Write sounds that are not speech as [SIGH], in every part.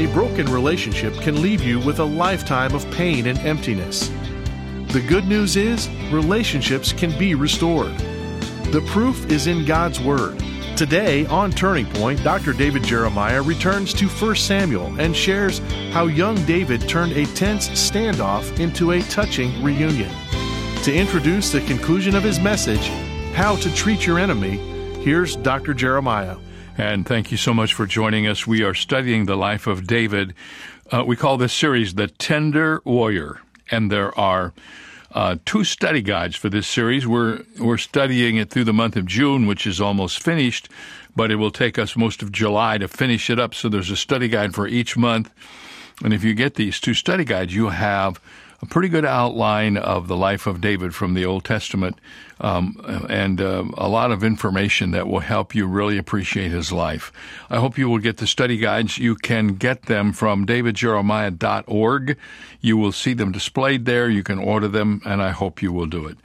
A broken relationship can leave you with a lifetime of pain and emptiness. The good news is, relationships can be restored. The proof is in God's Word. Today on Turning Point, Dr. David Jeremiah returns to 1 Samuel and shares how young David turned a tense standoff into a touching reunion. To introduce the conclusion of his message, How to Treat Your Enemy, here's Dr. Jeremiah. And thank you so much for joining us. We are studying the life of David. Uh, we call this series The Tender Warrior. And there are uh, two study guides for this series. We're, we're studying it through the month of June, which is almost finished, but it will take us most of July to finish it up. So there's a study guide for each month. And if you get these two study guides, you have a pretty good outline of the life of David from the Old Testament um, and uh, a lot of information that will help you really appreciate his life. I hope you will get the study guides. You can get them from davidjeremiah.org. You will see them displayed there. You can order them, and I hope you will do it.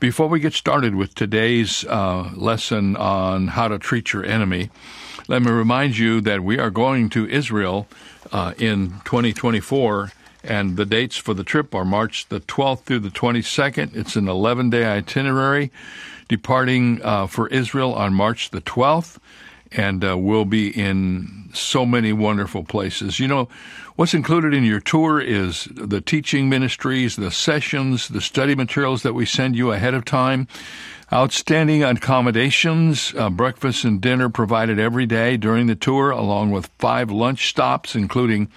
Before we get started with today's uh, lesson on how to treat your enemy, let me remind you that we are going to Israel uh, in 2024 and the dates for the trip are March the 12th through the 22nd. It's an 11 day itinerary departing uh, for Israel on March the 12th. And uh, we'll be in so many wonderful places. You know, what's included in your tour is the teaching ministries, the sessions, the study materials that we send you ahead of time, outstanding accommodations, uh, breakfast and dinner provided every day during the tour, along with five lunch stops, including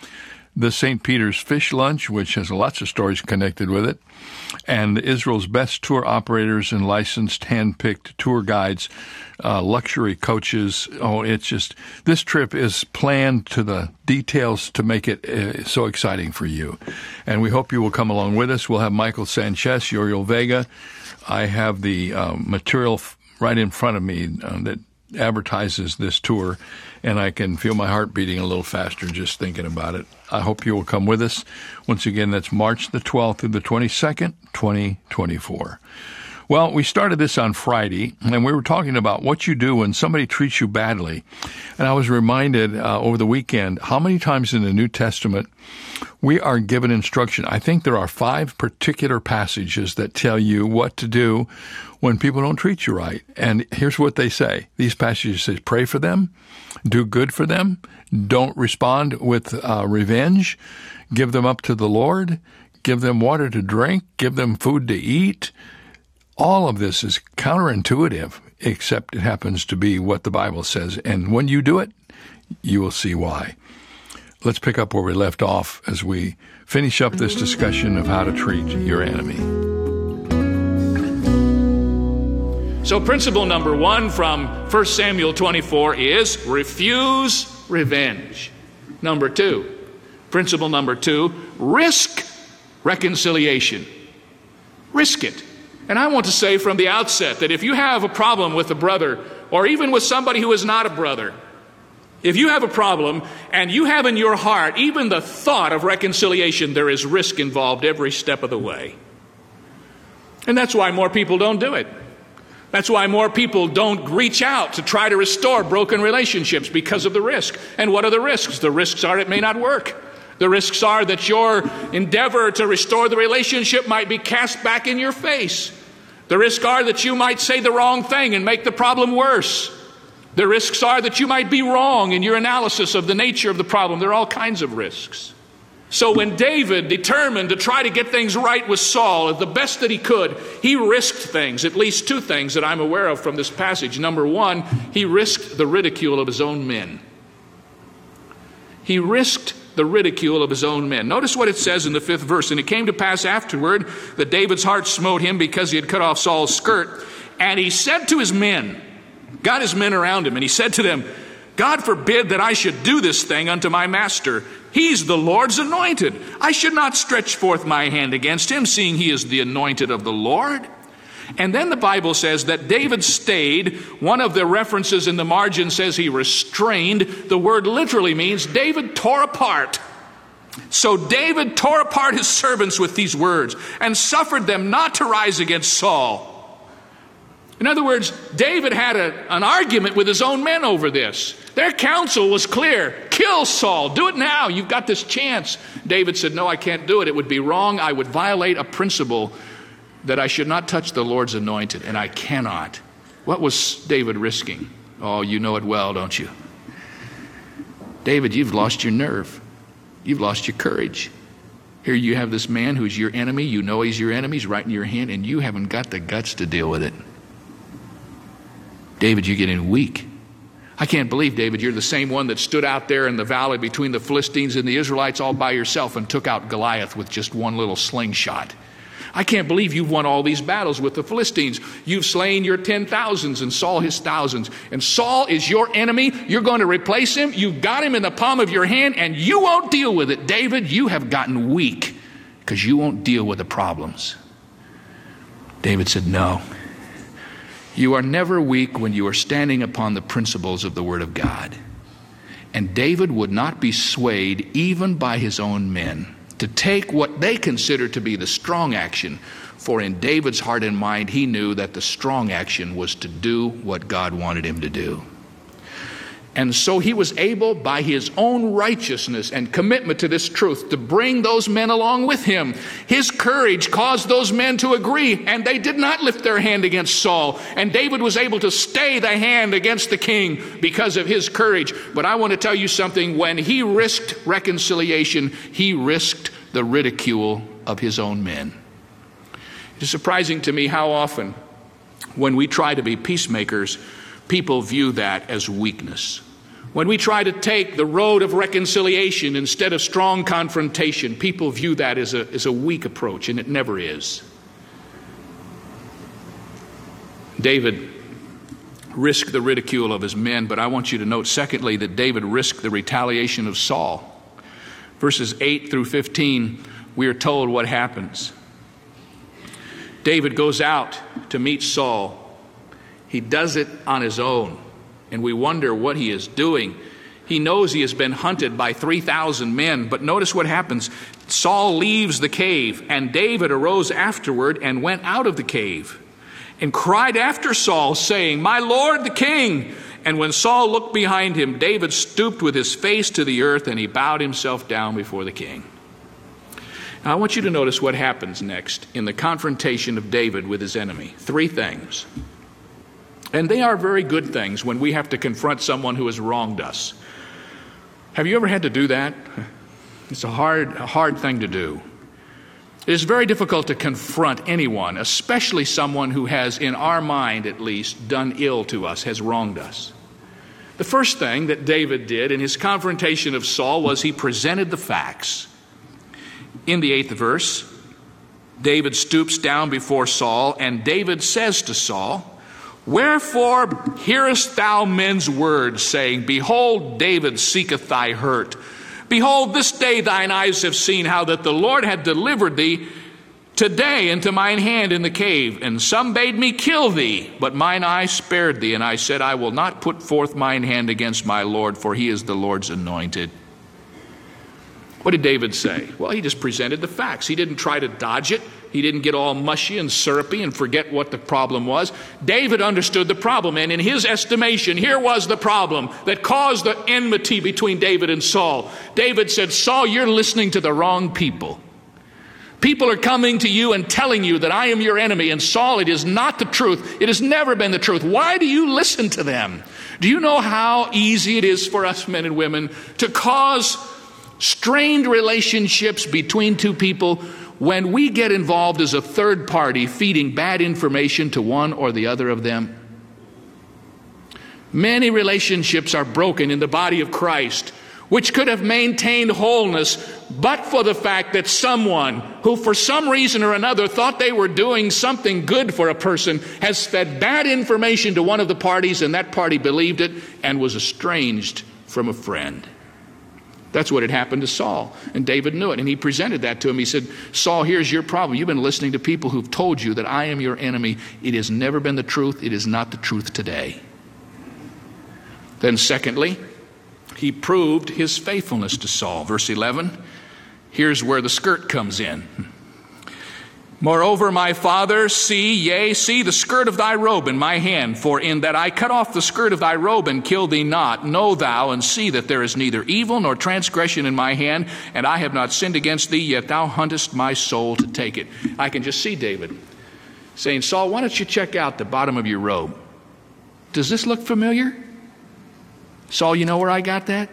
the St. Peter's Fish Lunch, which has lots of stories connected with it, and Israel's best tour operators and licensed hand-picked tour guides, uh, luxury coaches. Oh, it's just this trip is planned to the details to make it uh, so exciting for you, and we hope you will come along with us. We'll have Michael Sanchez, Uriel Vega. I have the uh, material right in front of me uh, that advertises this tour, and I can feel my heart beating a little faster just thinking about it. I hope you will come with us. Once again, that's March the 12th through the 22nd, 2024. Well, we started this on Friday, and we were talking about what you do when somebody treats you badly. And I was reminded uh, over the weekend how many times in the New Testament we are given instruction. I think there are five particular passages that tell you what to do when people don't treat you right. And here's what they say. These passages say, pray for them, do good for them, don't respond with uh, revenge, give them up to the Lord, give them water to drink, give them food to eat. All of this is counterintuitive, except it happens to be what the Bible says. And when you do it, you will see why. Let's pick up where we left off as we finish up this discussion of how to treat your enemy. So, principle number one from 1 Samuel 24 is refuse revenge. Number two, principle number two, risk reconciliation. Risk it. And I want to say from the outset that if you have a problem with a brother, or even with somebody who is not a brother, if you have a problem and you have in your heart even the thought of reconciliation, there is risk involved every step of the way. And that's why more people don't do it. That's why more people don't reach out to try to restore broken relationships because of the risk. And what are the risks? The risks are it may not work. The risks are that your endeavor to restore the relationship might be cast back in your face. The risks are that you might say the wrong thing and make the problem worse. The risks are that you might be wrong in your analysis of the nature of the problem. There are all kinds of risks. So when David determined to try to get things right with Saul the best that he could, he risked things, at least two things that I'm aware of from this passage. Number one, he risked the ridicule of his own men. He risked the ridicule of his own men. Notice what it says in the fifth verse. And it came to pass afterward that David's heart smote him because he had cut off Saul's skirt. And he said to his men, got his men around him, and he said to them, God forbid that I should do this thing unto my master. He's the Lord's anointed. I should not stretch forth my hand against him, seeing he is the anointed of the Lord. And then the Bible says that David stayed. One of the references in the margin says he restrained. The word literally means David tore apart. So David tore apart his servants with these words and suffered them not to rise against Saul. In other words, David had a, an argument with his own men over this. Their counsel was clear kill Saul, do it now, you've got this chance. David said, No, I can't do it. It would be wrong. I would violate a principle that I should not touch the Lord's anointed, and I cannot. What was David risking? Oh, you know it well, don't you? David, you've lost your nerve. You've lost your courage. Here you have this man who's your enemy. You know he's your enemy. He's right in your hand, and you haven't got the guts to deal with it. David, you're getting weak. I can't believe, David, you're the same one that stood out there in the valley between the Philistines and the Israelites all by yourself and took out Goliath with just one little slingshot. I can't believe you've won all these battles with the Philistines. You've slain your ten thousands and Saul his thousands. And Saul is your enemy. You're going to replace him. You've got him in the palm of your hand and you won't deal with it. David, you have gotten weak because you won't deal with the problems. David said, No. You are never weak when you are standing upon the principles of the Word of God. And David would not be swayed even by his own men to take what they consider to be the strong action. For in David's heart and mind, he knew that the strong action was to do what God wanted him to do. And so he was able, by his own righteousness and commitment to this truth, to bring those men along with him. His courage caused those men to agree, and they did not lift their hand against Saul. And David was able to stay the hand against the king because of his courage. But I want to tell you something when he risked reconciliation, he risked the ridicule of his own men. It is surprising to me how often, when we try to be peacemakers, people view that as weakness. When we try to take the road of reconciliation instead of strong confrontation, people view that as a, as a weak approach, and it never is. David risked the ridicule of his men, but I want you to note, secondly, that David risked the retaliation of Saul. Verses 8 through 15, we are told what happens. David goes out to meet Saul he does it on his own, and we wonder what he is doing. He knows he has been hunted by 3,000 men, but notice what happens. Saul leaves the cave, and David arose afterward and went out of the cave and cried after Saul, saying, My Lord the king! And when Saul looked behind him, David stooped with his face to the earth and he bowed himself down before the king. Now, I want you to notice what happens next in the confrontation of David with his enemy. Three things. And they are very good things when we have to confront someone who has wronged us. Have you ever had to do that? [LAUGHS] It's a hard, a hard thing to do. It is very difficult to confront anyone, especially someone who has, in our mind at least, done ill to us, has wronged us. The first thing that David did in his confrontation of Saul was he presented the facts. In the eighth verse, David stoops down before Saul, and David says to Saul, Wherefore hearest thou men's words, saying, Behold, David seeketh thy hurt. Behold, this day thine eyes have seen how that the Lord had delivered thee today into mine hand in the cave. And some bade me kill thee, but mine eye spared thee. And I said, I will not put forth mine hand against my Lord, for he is the Lord's anointed. What did David say? Well, he just presented the facts. He didn't try to dodge it. He didn't get all mushy and syrupy and forget what the problem was. David understood the problem, and in his estimation, here was the problem that caused the enmity between David and Saul. David said, Saul, you're listening to the wrong people. People are coming to you and telling you that I am your enemy, and Saul, it is not the truth. It has never been the truth. Why do you listen to them? Do you know how easy it is for us men and women to cause strained relationships between two people when we get involved as a third party feeding bad information to one or the other of them. Many relationships are broken in the body of Christ, which could have maintained wholeness but for the fact that someone who, for some reason or another, thought they were doing something good for a person has fed bad information to one of the parties, and that party believed it and was estranged from a friend. That's what had happened to Saul. And David knew it. And he presented that to him. He said, Saul, here's your problem. You've been listening to people who've told you that I am your enemy. It has never been the truth. It is not the truth today. Then, secondly, he proved his faithfulness to Saul. Verse 11, here's where the skirt comes in. Moreover, my father, see, yea, see the skirt of thy robe in my hand, for in that I cut off the skirt of thy robe and killed thee not, know thou and see that there is neither evil nor transgression in my hand, and I have not sinned against thee, yet thou huntest my soul to take it. I can just see David saying, Saul, why don't you check out the bottom of your robe? Does this look familiar? Saul, you know where I got that?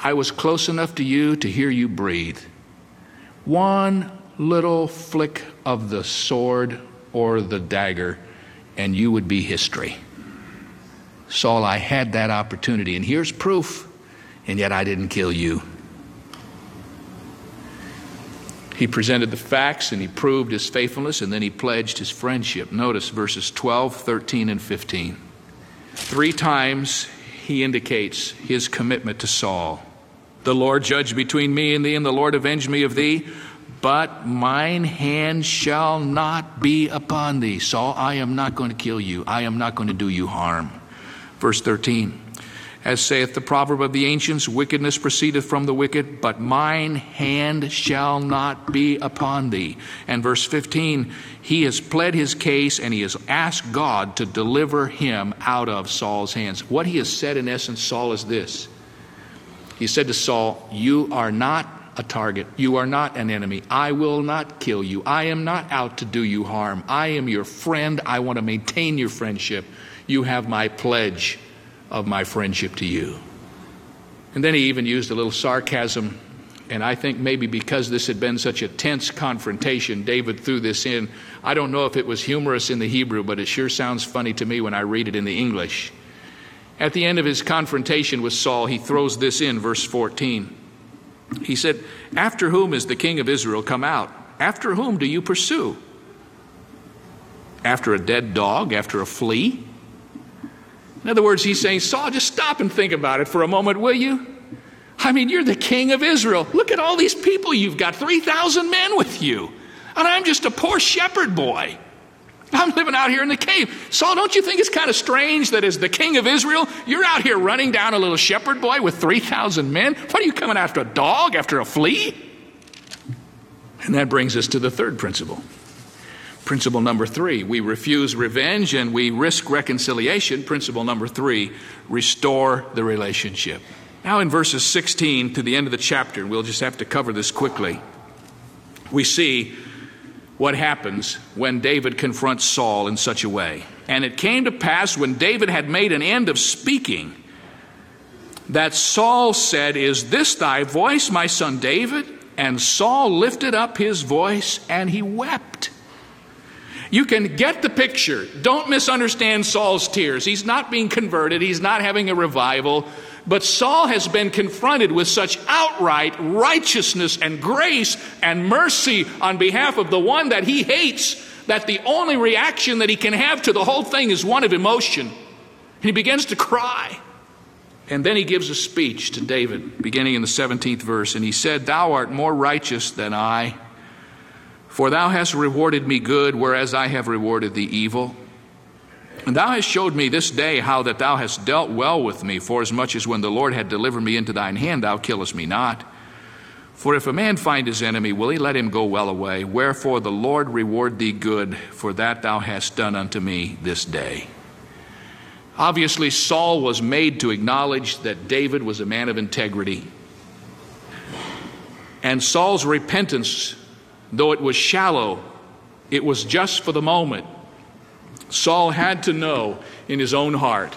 I was close enough to you to hear you breathe. One little flick of the sword or the dagger, and you would be history. Saul, I had that opportunity, and here's proof, and yet I didn't kill you. He presented the facts and he proved his faithfulness, and then he pledged his friendship. Notice verses 12, 13, and 15. Three times he indicates his commitment to Saul. The Lord judge between me and thee, and the Lord avenge me of thee. But mine hand shall not be upon thee. Saul, I am not going to kill you. I am not going to do you harm. Verse 13. As saith the proverb of the ancients, wickedness proceedeth from the wicked, but mine hand shall not be upon thee. And verse 15, he has pled his case and he has asked God to deliver him out of Saul's hands. What he has said in essence, Saul, is this He said to Saul, You are not a target. You are not an enemy. I will not kill you. I am not out to do you harm. I am your friend. I want to maintain your friendship. You have my pledge of my friendship to you. And then he even used a little sarcasm. And I think maybe because this had been such a tense confrontation, David threw this in. I don't know if it was humorous in the Hebrew, but it sure sounds funny to me when I read it in the English. At the end of his confrontation with Saul, he throws this in, verse 14. He said, After whom is the king of Israel come out? After whom do you pursue? After a dead dog? After a flea? In other words, he's saying, Saul, just stop and think about it for a moment, will you? I mean, you're the king of Israel. Look at all these people you've got 3,000 men with you. And I'm just a poor shepherd boy. I'm living out here in the cave. Saul, don't you think it's kind of strange that as the king of Israel, you're out here running down a little shepherd boy with 3,000 men? What are you coming after a dog, after a flea? And that brings us to the third principle. Principle number three, we refuse revenge and we risk reconciliation. Principle number three, restore the relationship. Now, in verses 16 to the end of the chapter, we'll just have to cover this quickly. We see what happens when David confronts Saul in such a way. And it came to pass when David had made an end of speaking that Saul said, Is this thy voice, my son David? And Saul lifted up his voice and he wept. You can get the picture. Don't misunderstand Saul's tears. He's not being converted, he's not having a revival. But Saul has been confronted with such outright righteousness and grace and mercy on behalf of the one that he hates that the only reaction that he can have to the whole thing is one of emotion. And he begins to cry. And then he gives a speech to David, beginning in the 17th verse, and he said, Thou art more righteous than I, for thou hast rewarded me good, whereas I have rewarded thee evil. And thou hast showed me this day how that thou hast dealt well with me, forasmuch as when the Lord had delivered me into thine hand, thou killest me not. For if a man find his enemy, will he let him go well away? Wherefore the Lord reward thee good for that thou hast done unto me this day. Obviously, Saul was made to acknowledge that David was a man of integrity. And Saul's repentance, though it was shallow, it was just for the moment. Saul had to know in his own heart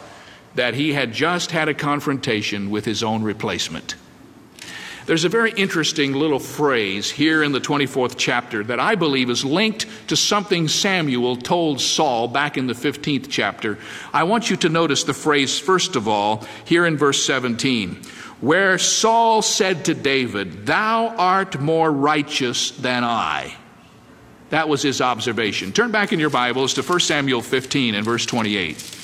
that he had just had a confrontation with his own replacement. There's a very interesting little phrase here in the 24th chapter that I believe is linked to something Samuel told Saul back in the 15th chapter. I want you to notice the phrase, first of all, here in verse 17, where Saul said to David, Thou art more righteous than I. That was his observation. Turn back in your Bibles to 1 Samuel 15 and verse 28.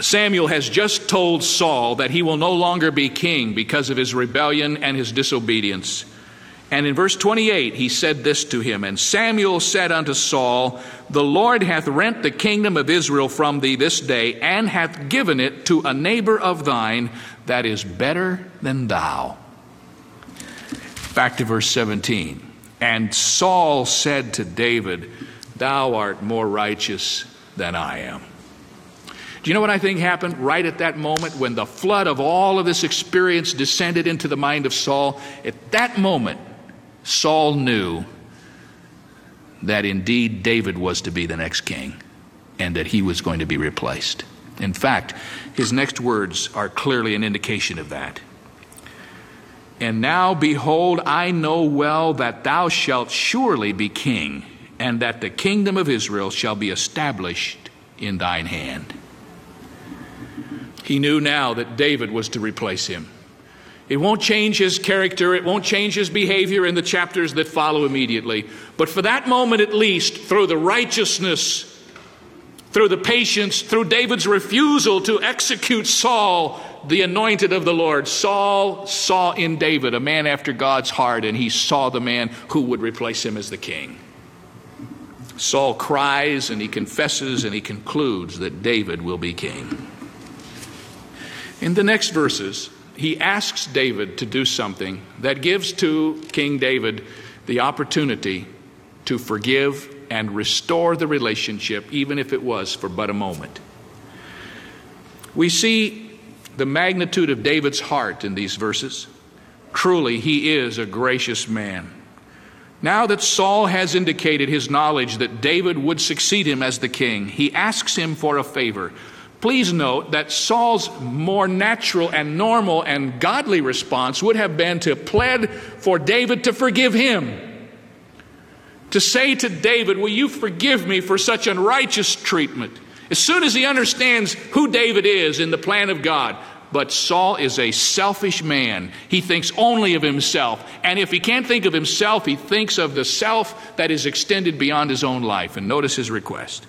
Samuel has just told Saul that he will no longer be king because of his rebellion and his disobedience. And in verse 28, he said this to him And Samuel said unto Saul, The Lord hath rent the kingdom of Israel from thee this day, and hath given it to a neighbor of thine that is better than thou. Back to verse 17. And Saul said to David, Thou art more righteous than I am. Do you know what I think happened right at that moment when the flood of all of this experience descended into the mind of Saul? At that moment, Saul knew that indeed David was to be the next king and that he was going to be replaced. In fact, his next words are clearly an indication of that. And now, behold, I know well that thou shalt surely be king, and that the kingdom of Israel shall be established in thine hand. He knew now that David was to replace him. It won't change his character, it won't change his behavior in the chapters that follow immediately. But for that moment at least, through the righteousness, through the patience, through David's refusal to execute Saul, the anointed of the Lord, Saul saw in David a man after God's heart, and he saw the man who would replace him as the king. Saul cries and he confesses and he concludes that David will be king. In the next verses, he asks David to do something that gives to King David the opportunity to forgive and restore the relationship, even if it was for but a moment. We see the magnitude of David's heart in these verses. Truly, he is a gracious man. Now that Saul has indicated his knowledge that David would succeed him as the king, he asks him for a favor Please note that Saul's more natural and normal and godly response would have been to plead for David to forgive him. To say to David, Will you forgive me for such unrighteous treatment? As soon as he understands who David is in the plan of God. But Saul is a selfish man. He thinks only of himself. And if he can't think of himself, he thinks of the self that is extended beyond his own life. And notice his request.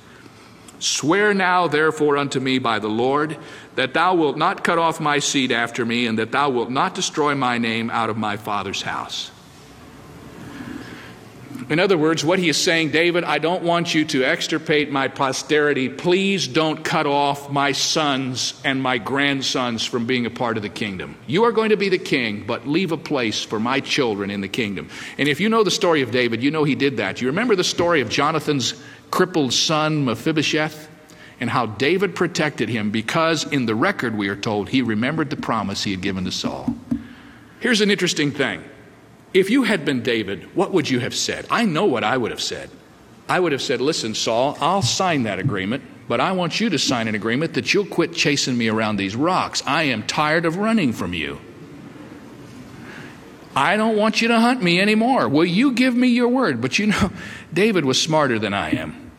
Swear now, therefore, unto me by the Lord, that thou wilt not cut off my seed after me, and that thou wilt not destroy my name out of my father's house. In other words, what he is saying, David, I don't want you to extirpate my posterity. Please don't cut off my sons and my grandsons from being a part of the kingdom. You are going to be the king, but leave a place for my children in the kingdom. And if you know the story of David, you know he did that. You remember the story of Jonathan's crippled son, Mephibosheth? And how David protected him because, in the record, we are told, he remembered the promise he had given to Saul. Here's an interesting thing. If you had been David, what would you have said? I know what I would have said. I would have said, Listen, Saul, I'll sign that agreement, but I want you to sign an agreement that you'll quit chasing me around these rocks. I am tired of running from you. I don't want you to hunt me anymore. Will you give me your word? But you know, [LAUGHS] David was smarter than I am.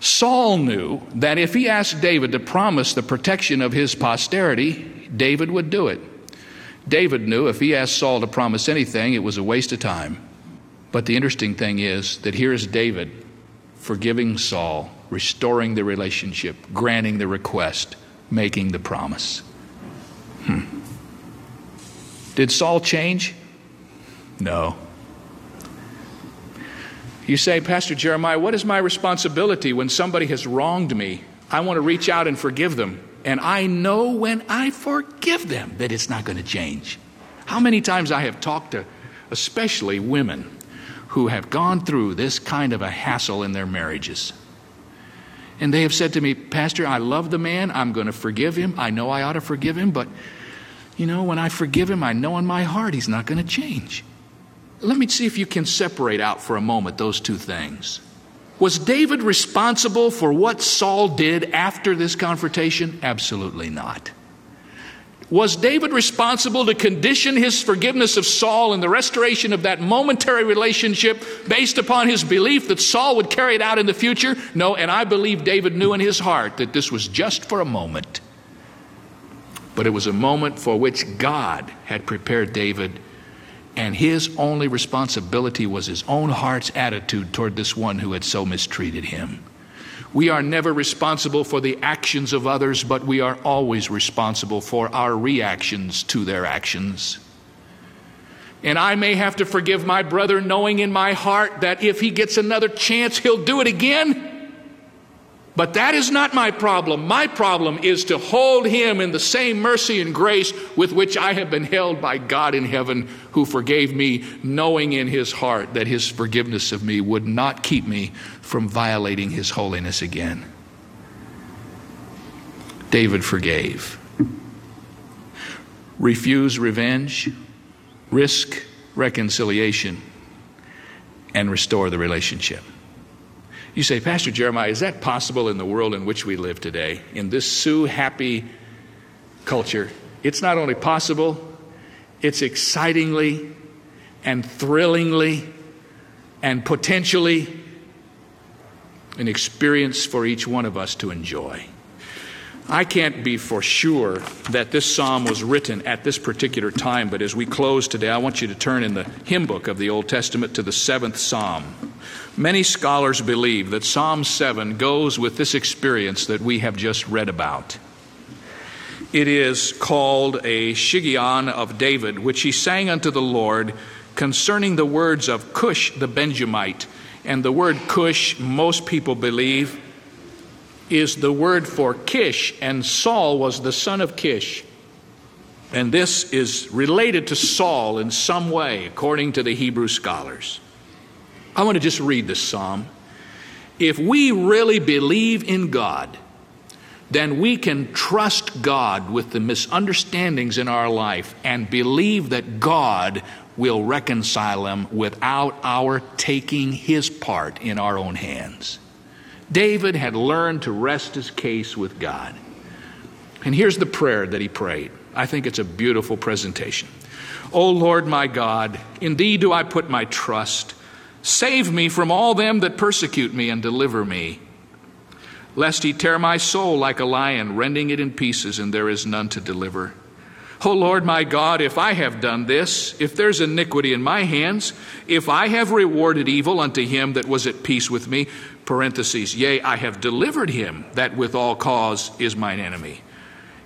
Saul knew that if he asked David to promise the protection of his posterity, David would do it. David knew if he asked Saul to promise anything, it was a waste of time. But the interesting thing is that here is David forgiving Saul, restoring the relationship, granting the request, making the promise. Hmm. Did Saul change? No. You say, Pastor Jeremiah, what is my responsibility when somebody has wronged me? I want to reach out and forgive them. And I know when I forgive them that it's not going to change. How many times I have talked to, especially women, who have gone through this kind of a hassle in their marriages. And they have said to me, Pastor, I love the man. I'm going to forgive him. I know I ought to forgive him, but you know, when I forgive him, I know in my heart he's not going to change. Let me see if you can separate out for a moment those two things. Was David responsible for what Saul did after this confrontation? Absolutely not. Was David responsible to condition his forgiveness of Saul and the restoration of that momentary relationship based upon his belief that Saul would carry it out in the future? No, and I believe David knew in his heart that this was just for a moment. But it was a moment for which God had prepared David and his only responsibility was his own heart's attitude toward this one who had so mistreated him. We are never responsible for the actions of others, but we are always responsible for our reactions to their actions. And I may have to forgive my brother, knowing in my heart that if he gets another chance, he'll do it again. But that is not my problem. My problem is to hold him in the same mercy and grace with which I have been held by God in heaven, who forgave me, knowing in his heart that his forgiveness of me would not keep me from violating his holiness again. David forgave. Refuse revenge, risk reconciliation, and restore the relationship. You say, Pastor Jeremiah, is that possible in the world in which we live today? In this sue happy culture? It's not only possible, it's excitingly and thrillingly and potentially an experience for each one of us to enjoy. I can't be for sure that this psalm was written at this particular time, but as we close today, I want you to turn in the hymn book of the Old Testament to the seventh psalm. Many scholars believe that Psalm 7 goes with this experience that we have just read about. It is called a Shiggaion of David, which he sang unto the Lord concerning the words of Cush the Benjamite. And the word Cush, most people believe, is the word for Kish, and Saul was the son of Kish. And this is related to Saul in some way, according to the Hebrew scholars. I want to just read this psalm. If we really believe in God, then we can trust God with the misunderstandings in our life and believe that God will reconcile them without our taking his part in our own hands. David had learned to rest his case with God. And here's the prayer that he prayed. I think it's a beautiful presentation. O Lord my God, in thee do I put my trust. Save me from all them that persecute me and deliver me. Lest he tear my soul like a lion, rending it in pieces, and there is none to deliver. O Lord my God, if I have done this, if there's iniquity in my hands, if I have rewarded evil unto him that was at peace with me, parentheses, yea, I have delivered him that with all cause is mine enemy.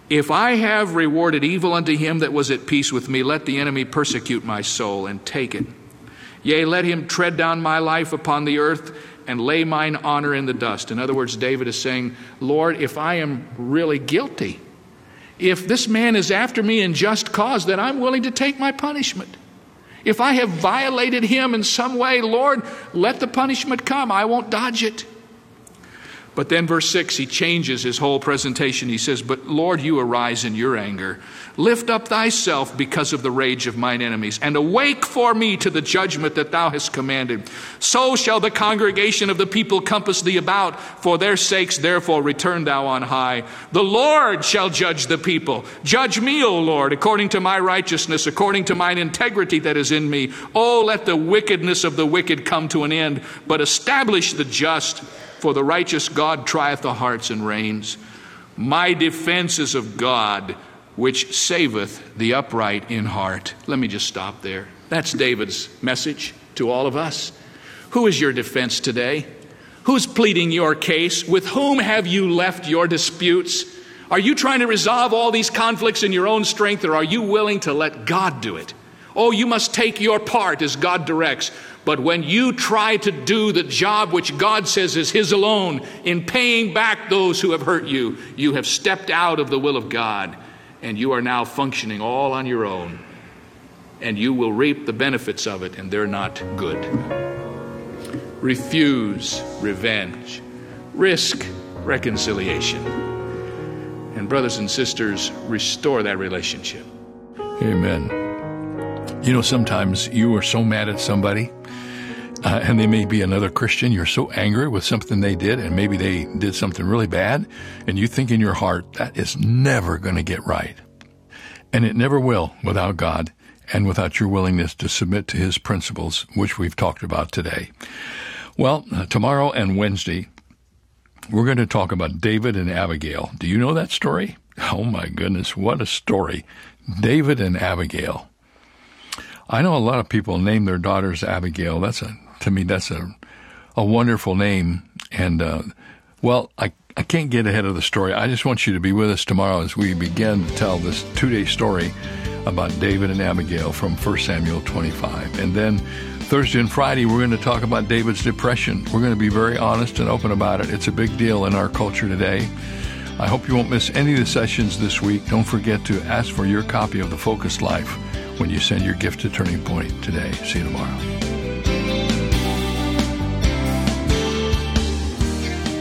If I have rewarded evil unto him that was at peace with me, let the enemy persecute my soul and take it. Yea, let him tread down my life upon the earth and lay mine honor in the dust. In other words, David is saying, Lord, if I am really guilty, if this man is after me in just cause, then I'm willing to take my punishment. If I have violated him in some way, Lord, let the punishment come. I won't dodge it. But then, verse 6, he changes his whole presentation. He says, But Lord, you arise in your anger. Lift up thyself because of the rage of mine enemies, and awake for me to the judgment that thou hast commanded. So shall the congregation of the people compass thee about. For their sakes, therefore, return thou on high. The Lord shall judge the people. Judge me, O Lord, according to my righteousness, according to mine integrity that is in me. Oh, let the wickedness of the wicked come to an end, but establish the just. For the righteous God trieth the hearts and reins. My defense is of God, which saveth the upright in heart. Let me just stop there. That's David's message to all of us. Who is your defense today? Who's pleading your case? With whom have you left your disputes? Are you trying to resolve all these conflicts in your own strength, or are you willing to let God do it? Oh, you must take your part as God directs. But when you try to do the job which God says is His alone in paying back those who have hurt you, you have stepped out of the will of God and you are now functioning all on your own. And you will reap the benefits of it, and they're not good. Refuse revenge, risk reconciliation. And, brothers and sisters, restore that relationship. Amen. You know, sometimes you are so mad at somebody uh, and they may be another Christian. You're so angry with something they did, and maybe they did something really bad, and you think in your heart, that is never going to get right. And it never will without God and without your willingness to submit to His principles, which we've talked about today. Well, uh, tomorrow and Wednesday, we're going to talk about David and Abigail. Do you know that story? Oh my goodness, what a story. David and Abigail. I know a lot of people name their daughters Abigail. That's a to me, that's a, a wonderful name. And, uh, well, I, I can't get ahead of the story. I just want you to be with us tomorrow as we begin to tell this two day story about David and Abigail from 1 Samuel 25. And then Thursday and Friday, we're going to talk about David's depression. We're going to be very honest and open about it. It's a big deal in our culture today. I hope you won't miss any of the sessions this week. Don't forget to ask for your copy of The Focused Life when you send your gift to Turning Point today. See you tomorrow.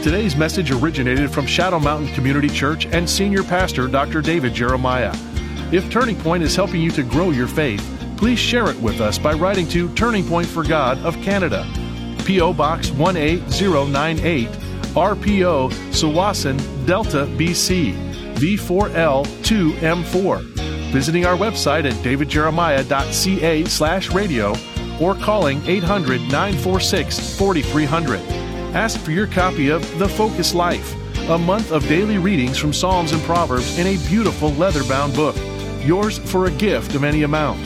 Today's message originated from Shadow Mountain Community Church and Senior Pastor Dr. David Jeremiah. If Turning Point is helping you to grow your faith, please share it with us by writing to Turning Point for God of Canada, P.O. Box 18098, RPO, Tsawwassen, Delta, BC, V4L2M4. Visiting our website at davidjeremiah.ca slash radio or calling 800 946 4300. Ask for your copy of The Focus Life, a month of daily readings from Psalms and Proverbs in a beautiful leather bound book, yours for a gift of any amount.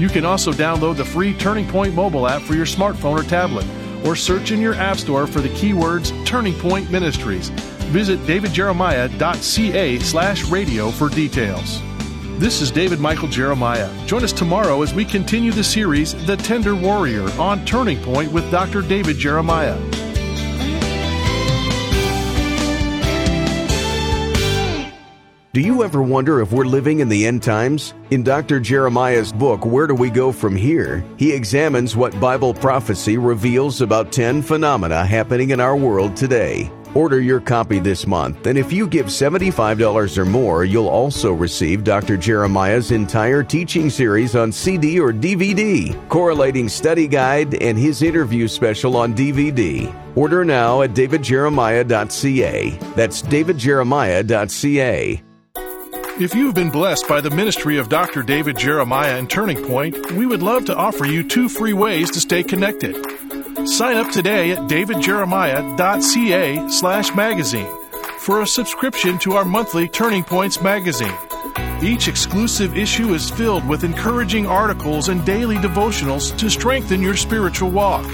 You can also download the free Turning Point mobile app for your smartphone or tablet, or search in your app store for the keywords Turning Point Ministries. Visit davidjeremiah.ca slash radio for details. This is David Michael Jeremiah. Join us tomorrow as we continue the series The Tender Warrior on Turning Point with Dr. David Jeremiah. Do you ever wonder if we're living in the end times? In Dr. Jeremiah's book, Where Do We Go From Here? he examines what Bible prophecy reveals about 10 phenomena happening in our world today. Order your copy this month, and if you give $75 or more, you'll also receive Dr. Jeremiah's entire teaching series on CD or DVD, correlating study guide, and his interview special on DVD. Order now at davidjeremiah.ca. That's davidjeremiah.ca. If you've been blessed by the ministry of Dr. David Jeremiah and Turning Point, we would love to offer you two free ways to stay connected. Sign up today at davidjeremiah.ca slash magazine for a subscription to our monthly Turning Points magazine. Each exclusive issue is filled with encouraging articles and daily devotionals to strengthen your spiritual walk.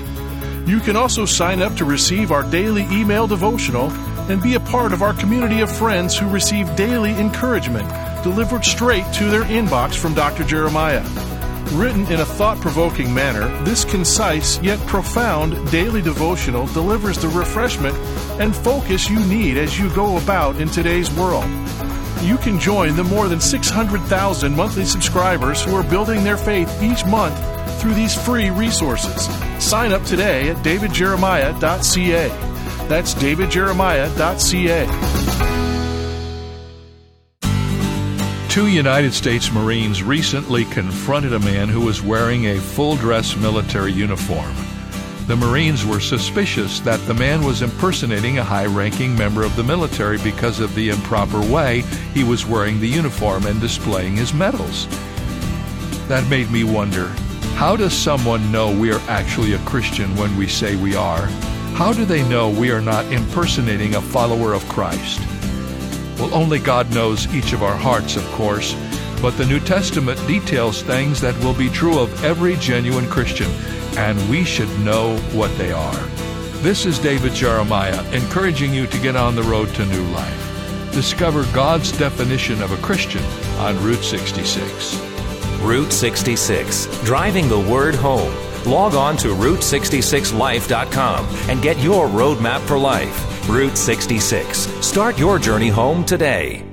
You can also sign up to receive our daily email devotional and be a part of our community of friends who receive daily encouragement delivered straight to their inbox from Dr. Jeremiah. Written in a thought provoking manner, this concise yet profound daily devotional delivers the refreshment and focus you need as you go about in today's world. You can join the more than 600,000 monthly subscribers who are building their faith each month through these free resources. Sign up today at davidjeremiah.ca. That's davidjeremiah.ca. Two United States Marines recently confronted a man who was wearing a full dress military uniform. The Marines were suspicious that the man was impersonating a high ranking member of the military because of the improper way he was wearing the uniform and displaying his medals. That made me wonder how does someone know we are actually a Christian when we say we are? How do they know we are not impersonating a follower of Christ? Well, only God knows each of our hearts, of course, but the New Testament details things that will be true of every genuine Christian, and we should know what they are. This is David Jeremiah encouraging you to get on the road to new life. Discover God's definition of a Christian on Route 66. Route 66, driving the word home. Log on to Route66Life.com and get your roadmap for life. Route 66. Start your journey home today.